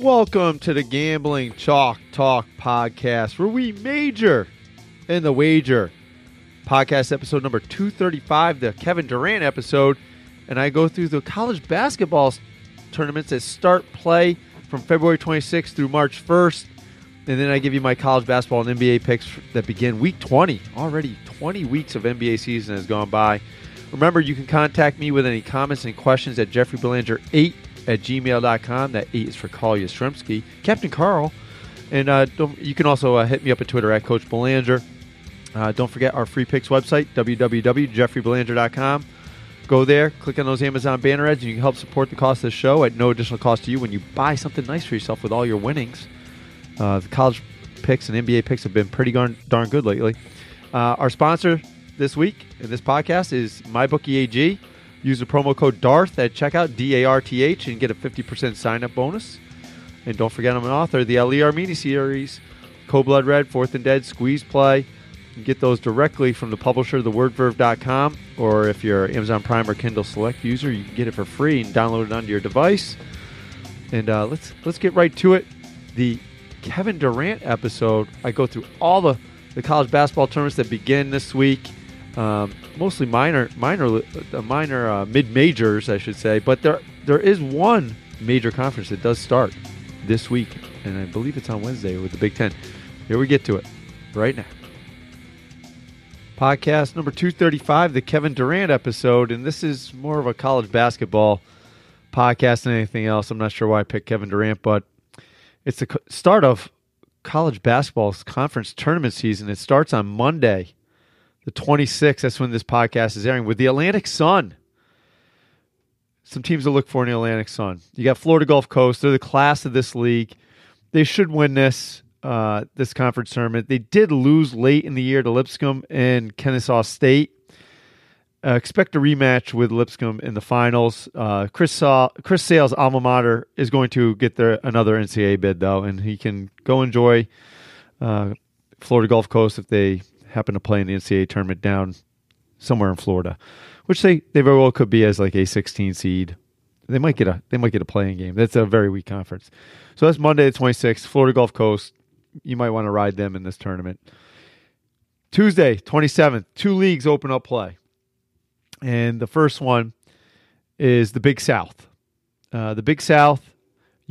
Welcome to the Gambling Chalk Talk podcast, where we major in the wager. Podcast episode number 235, the Kevin Durant episode. And I go through the college basketball tournaments that start play from February 26th through March 1st. And then I give you my college basketball and NBA picks that begin week 20. Already 20 weeks of NBA season has gone by. Remember, you can contact me with any comments and questions at jeffreybelanger8 at gmail.com. That 8 is for Carl Yastrzemski. Captain Carl. And uh, you can also uh, hit me up at Twitter at Coach Belanger. Uh, don't forget our free picks website, www.jeffreybelanger.com. Go there, click on those Amazon banner ads, and you can help support the cost of the show at no additional cost to you when you buy something nice for yourself with all your winnings. Uh, the college picks and NBA picks have been pretty darn, darn good lately. Uh, our sponsor this week in this podcast is MyBookieAG. Use the promo code DARTH at checkout, D A R T H, and get a 50% sign up bonus. And don't forget, I'm an author of the LER miniseries, Code Blood Red, Fourth and Dead, Squeeze Play. You can get those directly from the publisher, thewordverve.com, or if you're Amazon Prime or Kindle Select user, you can get it for free and download it onto your device. And uh, let's let's get right to it. The Kevin Durant episode, I go through all the, the college basketball tournaments that begin this week. Um, mostly minor, minor, uh, minor uh, mid majors, I should say. But there, there is one major conference that does start this week, and I believe it's on Wednesday with the Big Ten. Here we get to it right now. Podcast number 235, the Kevin Durant episode, and this is more of a college basketball podcast than anything else. I'm not sure why I picked Kevin Durant, but it's the start of college basketball's conference tournament season. It starts on Monday the 26th. That's when this podcast is airing with the Atlantic Sun. Some teams to look for in the Atlantic Sun. You got Florida Gulf Coast. They're the class of this league. They should win this uh, this conference tournament. They did lose late in the year to Lipscomb and Kennesaw State. Uh, expect a rematch with Lipscomb in the finals. Uh, Chris Sa- Chris Sale's alma mater is going to get their another NCAA bid though, and he can go enjoy uh, Florida Gulf Coast if they happen to play in the NCAA tournament down somewhere in Florida, which they, they very well could be as like a 16 seed. They might get a they might get a playing game. That's a very weak conference. So that's Monday the 26th, Florida Gulf Coast. You might want to ride them in this tournament. Tuesday, 27th, two leagues open up play. And the first one is the Big South. Uh, the Big South,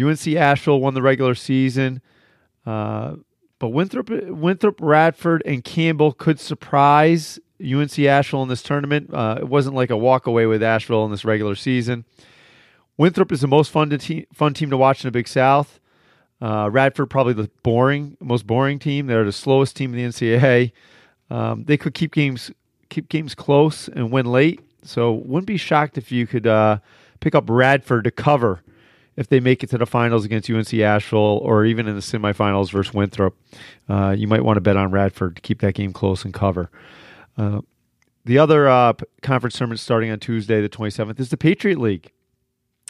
UNC Asheville won the regular season. Uh, but Winthrop, Winthrop, Radford, and Campbell could surprise UNC Asheville in this tournament. Uh, it wasn't like a walk away with Asheville in this regular season. Winthrop is the most fun te- fun team to watch in the Big South. Uh, Radford probably the boring, most boring team. They're the slowest team in the NCAA. Um, they could keep games keep games close and win late. So wouldn't be shocked if you could uh, pick up Radford to cover if they make it to the finals against UNC Asheville or even in the semifinals versus Winthrop. Uh, you might want to bet on Radford to keep that game close and cover. Uh, the other uh, conference tournament starting on Tuesday, the 27th, is the Patriot League.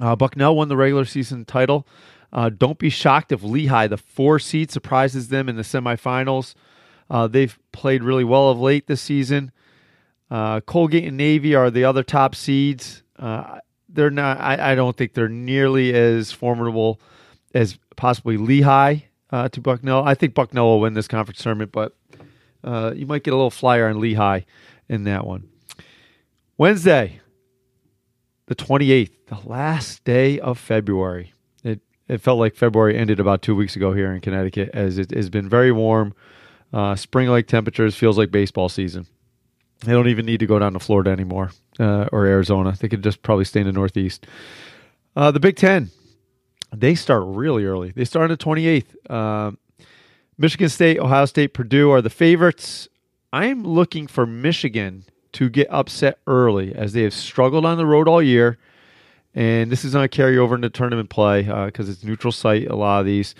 Uh, Bucknell won the regular season title. Uh, don't be shocked if Lehigh, the four seed, surprises them in the semifinals. Uh, they've played really well of late this season. Colgate and Navy are the other top seeds they're not. I, I, don't think they're nearly as formidable as possibly Lehigh uh, to Bucknell. I think Bucknell will win this conference tournament, but uh, you might get a little flyer on Lehigh in that one. Wednesday, the twenty eighth, the last day of February. It it felt like February ended about two weeks ago here in Connecticut, as it has been very warm. Uh, spring like temperatures feels like baseball season. They don't even need to go down to Florida anymore uh, or Arizona. They could just probably stay in the Northeast. Uh, the Big Ten, they start really early. They start on the 28th. Uh, Michigan State, Ohio State, Purdue are the favorites. I am looking for Michigan to get upset early as they have struggled on the road all year. And this is going to carry over into tournament play because uh, it's neutral site, a lot of these.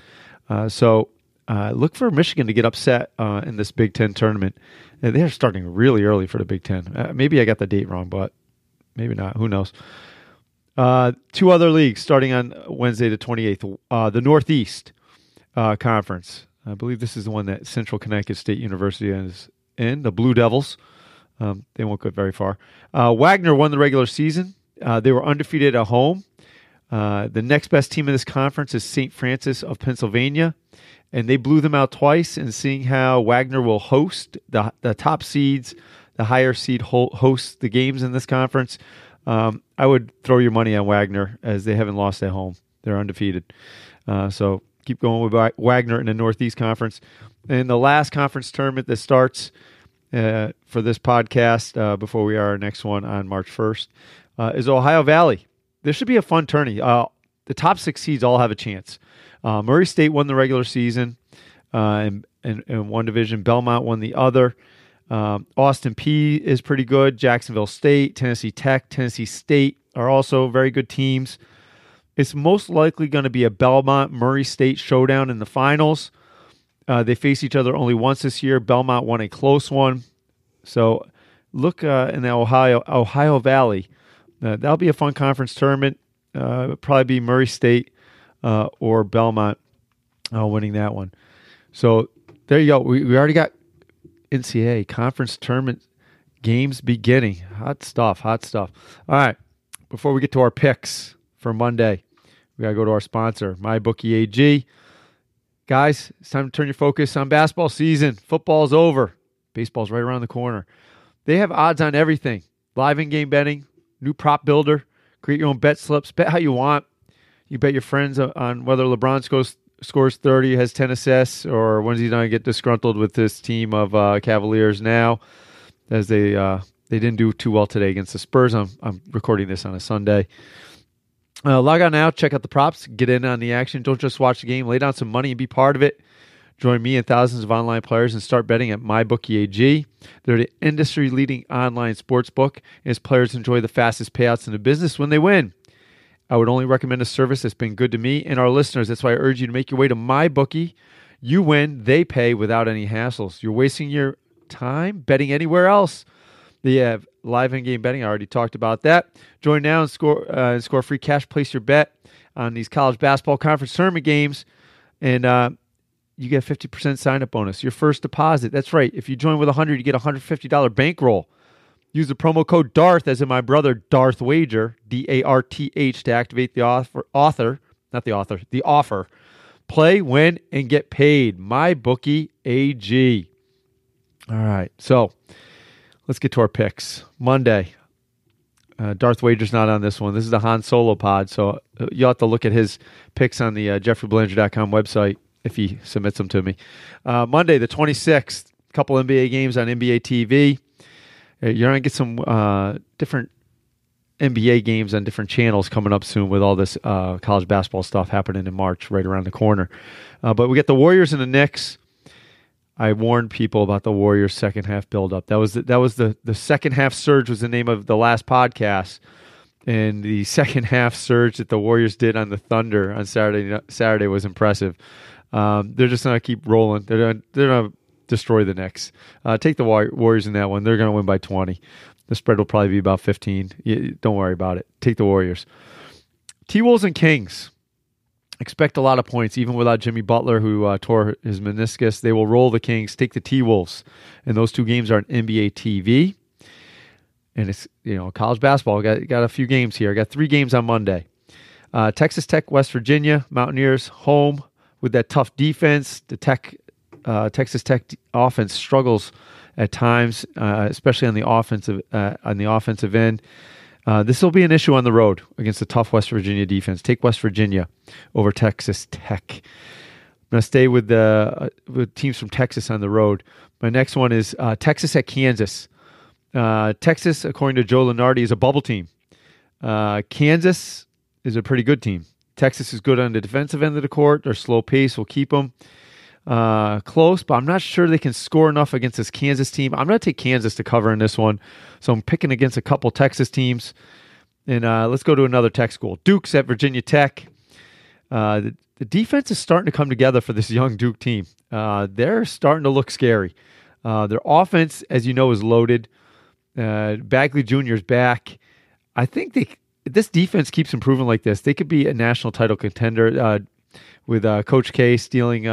Uh, so uh, look for Michigan to get upset uh, in this Big Ten tournament. They're starting really early for the Big Ten. Uh, maybe I got the date wrong, but maybe not. Who knows? Uh, two other leagues starting on Wednesday the 28th. Uh, the Northeast uh, Conference. I believe this is the one that Central Connecticut State University is in. The Blue Devils. Um, they won't go very far. Wagner won the regular season. they were undefeated at home. Uh, the next best team in this conference is St. Francis of Pennsylvania, and they blew them out twice. And seeing how Wagner will host the the top seeds, the higher seed ho- host the games in this conference, um, I would throw your money on Wagner as they haven't lost at home. They're undefeated. Uh, so keep going with Wagner in the Northeast Conference. And the last conference tournament that starts uh, for this podcast uh, before we are our next one on March 1st uh, is Ohio Valley. This should be a fun tourney. Uh, the top six seeds all have a chance. Uh, Murray State won the regular season in, in, in, one division, Belmont won the other. Um, Austin Peay is pretty good. Jacksonville State, Tennessee Tech, Tennessee State are also very good teams. It's most likely going to be a Belmont Murray State showdown in the finals. Uh, they face each other only once this year. Belmont won a close one. So look uh, in the Ohio Ohio Valley. Uh, that'll be a fun conference tournament. Uh, probably be Murray State uh, or Belmont uh, winning that one. So there you go. We, we already got NCAA conference tournament games beginning. Hot stuff. Hot stuff. All right. Before we get to our picks for Monday, we got to go to our sponsor, MyBookie AG. Guys, it's time to turn your focus on basketball season. Football's over. Baseball's right around the corner. They have odds on everything live in game betting, new prop builder, create your own bet slips, bet how you want. You bet your friends on whether LeBron scores, scores 30, has 10 assists, or when's he going to get disgruntled with this team of uh, Cavaliers now, as they uh, they didn't do too well today against the Spurs. I'm, I'm recording this on a Sunday. Uh, log on now, check out the props, get in on the action. Don't just watch the game, lay down some money and be part of it. Join me and thousands of online players and start betting at MyBookieAG. They're the industry leading online sports book, its players enjoy the fastest payouts in the business when they win. I would only recommend a service that's been good to me and our listeners. That's why I urge you to make your way to MyBookie. You win, they pay without any hassles. You're wasting your time betting anywhere else. They have live in-game betting. I already talked about that. Join now and score uh, and score free cash. Place your bet on these college basketball conference tournament games, and uh, you get a 50% sign-up bonus. Your first deposit. That's right. If you join with 100, you get a $150 bankroll. Use the promo code DARTH, as in my brother Darth Wager, D A R T H, to activate the author, author, not the author, the offer. Play, win, and get paid. My bookie AG. All right. So let's get to our picks. Monday, uh, Darth Wager's not on this one. This is the Han Solo pod, so uh, you'll have to look at his picks on the uh, JeffreyBelanger.com website if he submits them to me. Uh, Monday, the 26th, a couple NBA games on NBA TV. Uh, you're going to get some uh, different NBA games on different channels coming up soon with all this uh, college basketball stuff happening in March right around the corner. Uh, but we get the Warriors and the Knicks. I warned people about the Warriors' second half buildup. That was the, that was the the second half surge was the name of the last podcast, and the second half surge that the Warriors did on the Thunder on Saturday Saturday was impressive. Um, they're just gonna keep rolling. They're gonna, they're gonna destroy the Knicks. Uh, take the Warriors in that one. They're gonna win by twenty. The spread will probably be about fifteen. You, don't worry about it. Take the Warriors. T Wolves and Kings expect a lot of points, even without Jimmy Butler, who uh, tore his meniscus. They will roll the Kings, take the T Wolves, and those two games are on NBA TV. And it's you know college basketball. Got got a few games here. I got three games on Monday. Uh, Texas Tech, West Virginia, Mountaineers home with that tough defense. The Tech uh, Texas Tech offense struggles at times, uh, especially on the offensive uh, on the offensive end. Uh, this will be an issue on the road against the tough West Virginia defense. Take West Virginia over Texas Tech. I'm going to stay with the uh, with teams from Texas on the road. My next one is uh, Texas at Kansas. Texas, according to Joe Lunardi, is a bubble team. Kansas is a pretty good team. Texas is good on the defensive end of the court. Their slow pace will keep them uh, close, but I'm not sure they can score enough against this Kansas team. I'm going to take Kansas to cover in this one. So I'm picking against a couple Texas teams. And uh, let's go to another tech school. Duke's at Virginia Tech. Uh, the, the, defense is starting to come together for this young Duke team. Uh, they're starting to look scary. Uh, their offense, as you know, is loaded. Uh, Bagley Jr. is back. I think they this defense keeps improving like this. They could be a national title contender uh, with Coach K stealing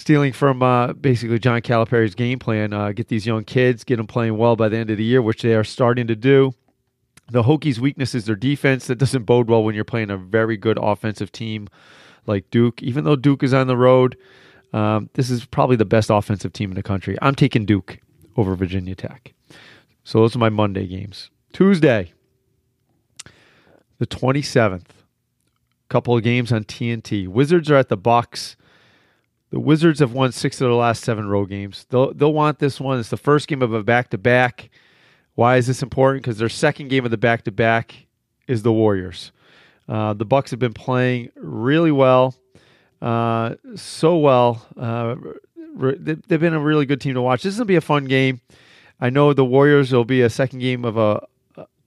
stealing from uh, basically John Calipari's game plan. Uh, get these young kids, get them playing well by the end of the year, which they are starting to do. The Hokies' weakness is their defense. That doesn't bode well when you're playing a very good offensive team like Duke. Even though Duke is on the road, um, this is probably the best offensive team in the country. I'm taking Duke over Virginia Tech. So those are my Monday games. Tuesday, the 27th. Couple of games on TNT. Wizards are at the Bucks. The Wizards have won six of their last seven road games. They'll they'll want this one. It's the first game of a back to back. Why is this important? Because their second game of the back to back is the Warriors. Uh, the Bucks have been playing really well, uh, so well. Uh, they've been a really good team to watch. This is gonna be a fun game. I know the Warriors will be a second game of a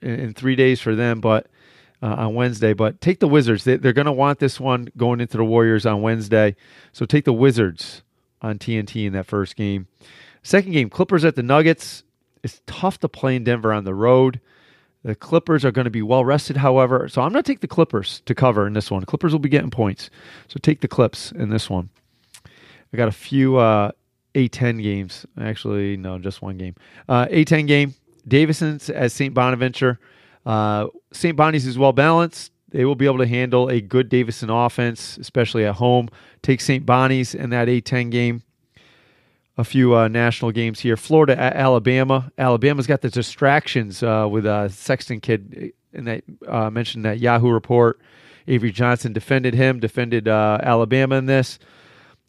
in three days for them, but uh, on Wednesday. But take the Wizards. They, are going to want this one going into the Warriors on Wednesday. So take the Wizards on TNT in that first game. Second game, Clippers at the Nuggets. It's tough to play in Denver on the road. The Clippers are going to be well rested, however. So I'm going to take the Clippers to cover in this one. Clippers will be getting points. So take the Clips in this one. I got a few uh, A10 games. Actually, no, just one game. Uh, A10 game. Davidson's at St. Bonaventure. Uh, St. Bonnie's is well balanced. They will be able to handle a good Davidson offense, especially at home. Take St. Bonnie's in that A10 game. A few uh, national games here. Florida at Alabama. Alabama's got the distractions uh, with a Sexton kid and that uh, mentioned that Yahoo report. Avery Johnson defended him, defended uh, Alabama in this.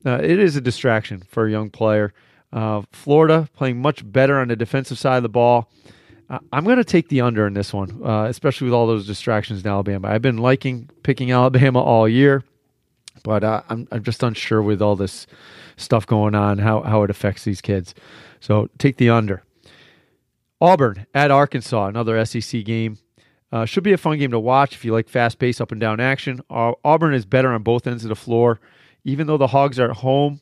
Uh, it is a distraction for a young player. Uh, Florida playing much better on the defensive side of the ball. I'm going to take the under in this one, uh, especially with all those distractions in Alabama. I've been liking picking Alabama all year, but uh, I'm I'm just unsure with all this stuff going on how how it affects these kids. So take the under. Auburn at Arkansas, another SEC game. Uh, should be a fun game to watch if you like fast pace, up and down action. Auburn is better on both ends of the floor, even though the Hogs are at home.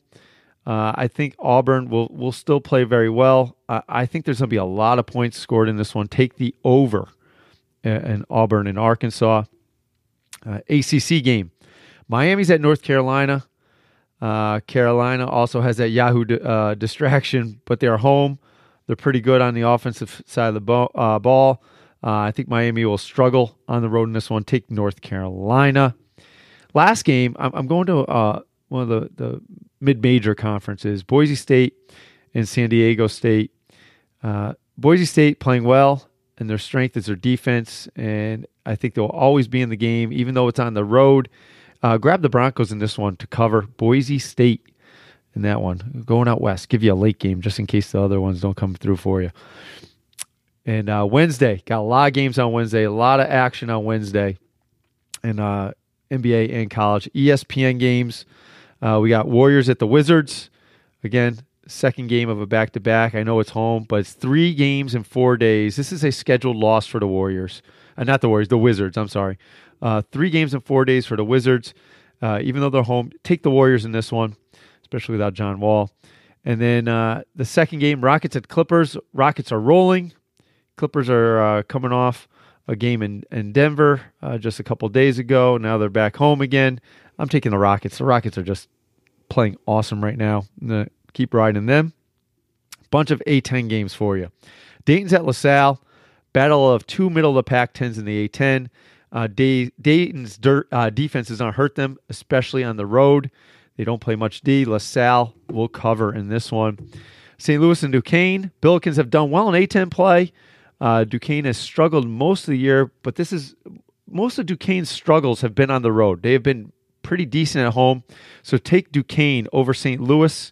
Uh, I think Auburn will will still play very well. Uh, I think there's going to be a lot of points scored in this one. Take the over in Auburn and Arkansas. Uh, ACC game. Miami's at North Carolina. Uh, Carolina also has that Yahoo uh, distraction, but they're home. They're pretty good on the offensive side of the bo- uh, ball. I think Miami will struggle on the road in this one. Take North Carolina. Last game, I'm, I'm going to one of the, the mid-major conferences. Boise State and San Diego State. Uh, Boise State playing well, and their strength is their defense, and I think they'll always be in the game, even though it's on the road. Uh, grab the Broncos in this one to cover Boise State in that one. Going out west, give you a late game just in case the other ones don't come through for you. And uh, Wednesday, got a lot of games on Wednesday, a lot of action on Wednesday, and uh, NBA and college. ESPN games. Uh, we got Warriors at the Wizards. Again, second game of a back to back. I know it's home, but it's three games in four days. This is a scheduled loss for the Warriors. Uh, not the Warriors, the Wizards. I'm sorry. Uh, three games in four days for the Wizards. Uh, even though they're home, take the Warriors in this one, especially without John Wall. And then uh, the second game, Rockets at Clippers. Rockets are rolling. Clippers are uh, coming off a game in, in Denver uh, just a couple days ago. Now they're back home again. I'm taking the Rockets. The Rockets are just playing awesome right now. keep riding them. Bunch of A10 games for you. Dayton's at LaSalle. Battle of two middle of the pack 10s in the A10. Uh, Dayton's dirt, uh, defense is to hurt them, especially on the road. They don't play much D. LaSalle will cover in this one. St. Louis and Duquesne. Billikens have done well in A10 play. Uh, Duquesne has struggled most of the year, but this is most of Duquesne's struggles have been on the road. They have been pretty decent at home. So take Duquesne over St. Louis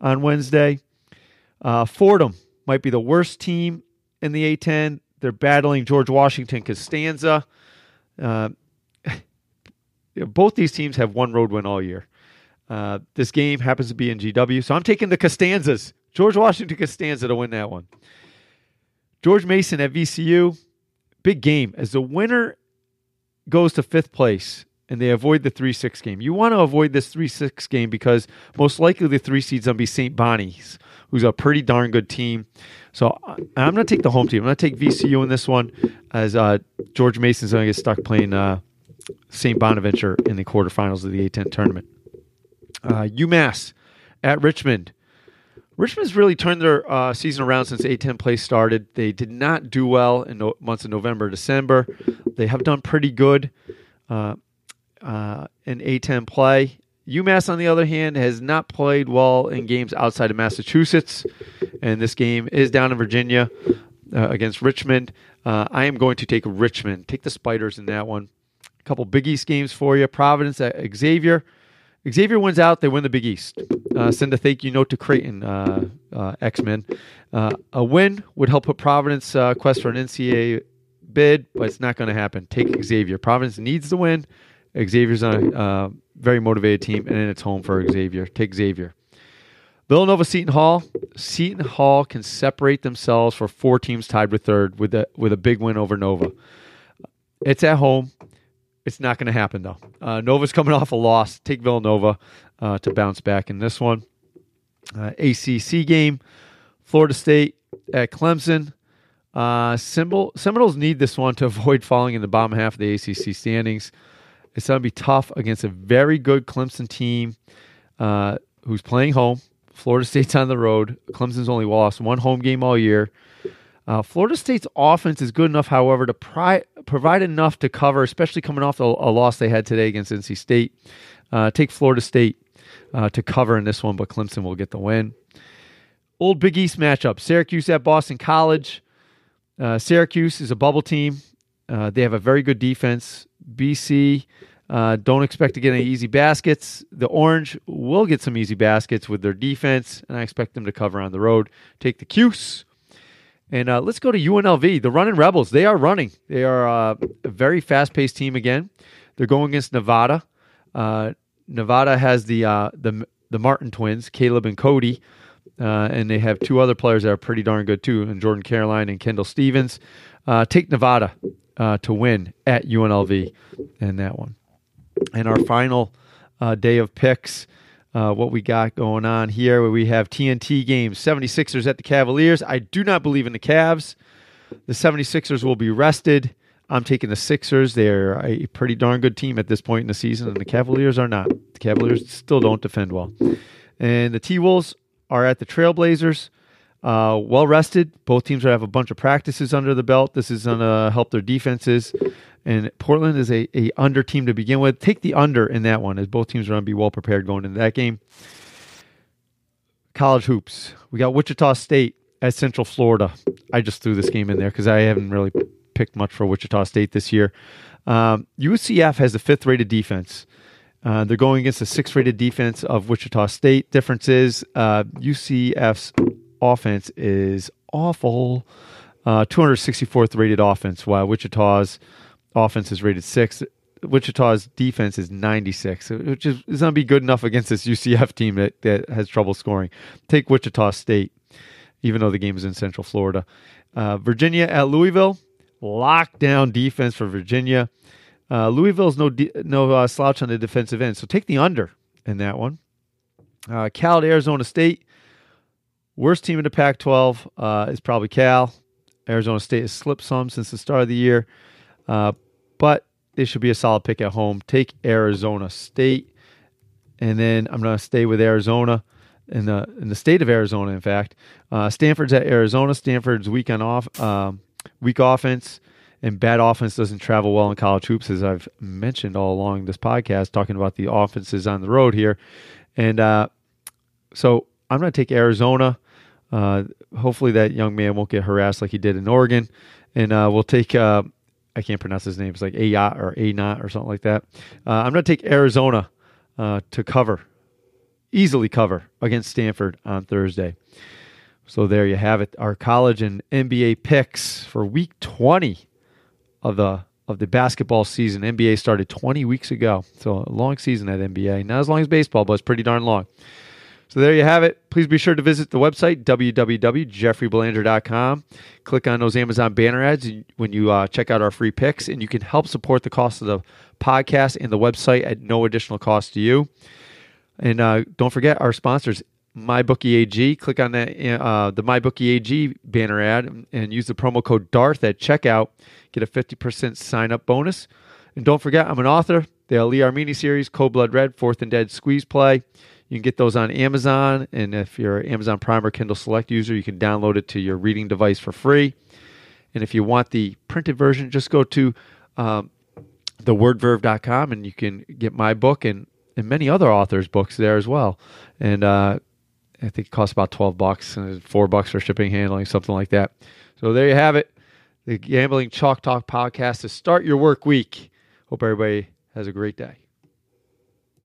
on Wednesday. Uh, Fordham might be the worst team in the A10. They're battling George Washington Costanza. Uh, both these teams have one road win all year. Uh, this game happens to be in GW, so I'm taking the Costanzas. George Washington Costanza to win that one. George Mason at VCU, big game. As the winner goes to fifth place, and they avoid the 3 6 game. You want to avoid this 3 6 game because most likely the three seed's going to be St. Bonnie's, who's a pretty darn good team. So I'm going to take the home team. I'm going to take VCU in this one as uh, George Mason's going to get stuck playing uh, St. Bonaventure in the quarterfinals of the A10 tournament. Uh, UMass at Richmond. Richmond's really turned their uh, season around since A10 play started. They did not do well in no- months of November, December. They have done pretty good uh, uh, in A10 play. UMass, on the other hand, has not played well in games outside of Massachusetts, and this game is down in Virginia uh, against Richmond. Uh, I am going to take Richmond. Take the Spiders in that one. A couple Big East games for you. Providence at Xavier. Xavier wins out. They win the Big East. Uh, send a thank you note to Creighton, uh, uh, X Men. Uh, a win would help put Providence uh, quest for an NCAA bid, but it's not going to happen. Take Xavier. Providence needs the win. Xavier's a uh, very motivated team, and then it's home for Xavier. Take Xavier. Villanova Seton Hall. Seton Hall can separate themselves for four teams tied with third with a with a big win over Nova. It's at home. It's not going to happen though. Uh, Nova's coming off a loss. Take Villanova uh, to bounce back in this one. Uh, ACC game. Florida State at Clemson. Uh, Seminoles need this one to avoid falling in the bottom half of the ACC standings. It's going to be tough against a very good Clemson team uh, who's playing home. Florida State's on the road. Clemson's only lost one home game all year. Uh, Florida State's offense is good enough, however, to pri- provide enough to cover, especially coming off a, a loss they had today against NC State. Uh, take Florida State uh, to cover in this one, but Clemson will get the win. Old Big East matchup Syracuse at Boston College. Uh, Syracuse is a bubble team. Uh, they have a very good defense. BC uh, don't expect to get any easy baskets. The Orange will get some easy baskets with their defense, and I expect them to cover on the road. Take the Cuse. And uh, let's go to UNLV, the running Rebels. They are running. They are uh, a very fast paced team again. They're going against Nevada. Uh, Nevada has the uh, the the Martin twins, Caleb and Cody, uh, and they have two other players that are pretty darn good too, and Jordan Caroline and Kendall Stephens. Uh, take Nevada to win at UNLV in that one. And our final day of picks. Uh, what we got going on here. Where we have TNT games, 76ers at the Cavaliers. I do not believe in the Cavs. The 76ers will be rested. I'm taking the Sixers. They're a pretty darn good team at this point in the season, and the Cavaliers are not. The Cavaliers still don't defend well. And the T Wolves are at the Trailblazers. Uh, well rested. Both teams have a bunch of practices under the belt. This is going to help their defenses. And Portland is a, a under team to begin with. Take the under in that one, as both teams are going to be well prepared going into that game. College hoops. We got Wichita State at Central Florida. I just threw this game in there because I haven't really picked much for Wichita State this year. Um, UCF has the fifth rated defense. Uh, they're going against the sixth rated defense of Wichita State. Difference is uh, UCF's offense is awful. Uh, 264th rated offense, while Wichita's offense is rated six. Wichita's defense is 96, which is, is going to be good enough against this UCF team that, that has trouble scoring. Take Wichita State, even though the game is in Central Florida. Uh, Virginia at Louisville, lockdown defense for Virginia. Uh, Louisville's no no uh, slouch on the defensive end, so take the under in that one. Uh, Cal at Arizona State, worst team in the Pac-12 uh, is probably Cal. Arizona State has slipped some since the start of the year. Uh, but this should be a solid pick at home. Take Arizona State, and then I'm going to stay with Arizona in the in the state of Arizona. In fact, uh, Stanford's at Arizona. Stanford's weak on off um, weak offense and bad offense doesn't travel well in college hoops, as I've mentioned all along this podcast, talking about the offenses on the road here. And uh, so I'm going to take Arizona. Uh, hopefully, that young man won't get harassed like he did in Oregon. And uh, we'll take uh, I can't pronounce his name. It's like Ayat or Anot or something like that. Uh, I'm going to take Arizona uh, to cover, easily cover against Stanford on Thursday. So there you have it. Our college and NBA picks for Week 20 of the of the basketball season. NBA started 20 weeks ago, so a long season at NBA. Not as long as baseball, but it's pretty darn long. So there you have it. Please be sure to visit the website, www.jeffreybelanger.com. Click on those Amazon banner ads when you uh, check out our free picks, and you can help support the cost of the podcast and the website at no additional cost to you. And uh, don't forget our sponsors, MyBookieAG. Click on that uh, the MyBookieAG banner ad and use the promo code DARTH at checkout. Get a 50% sign up bonus. And don't forget, I'm an author. The Ali Armeni series, Code Blood Red, Fourth and Dead Squeeze Play. You can get those on Amazon, and if you're an Amazon Prime or Kindle Select user, you can download it to your reading device for free. And if you want the printed version, just go to um, thewordverve.com and you can get my book and, and many other authors' books there as well. And uh, I think it costs about 12 bucks, and four bucks for shipping, handling, something like that. So there you have it. The Gambling Chalk Talk podcast to start your work week. Hope everybody has a great day.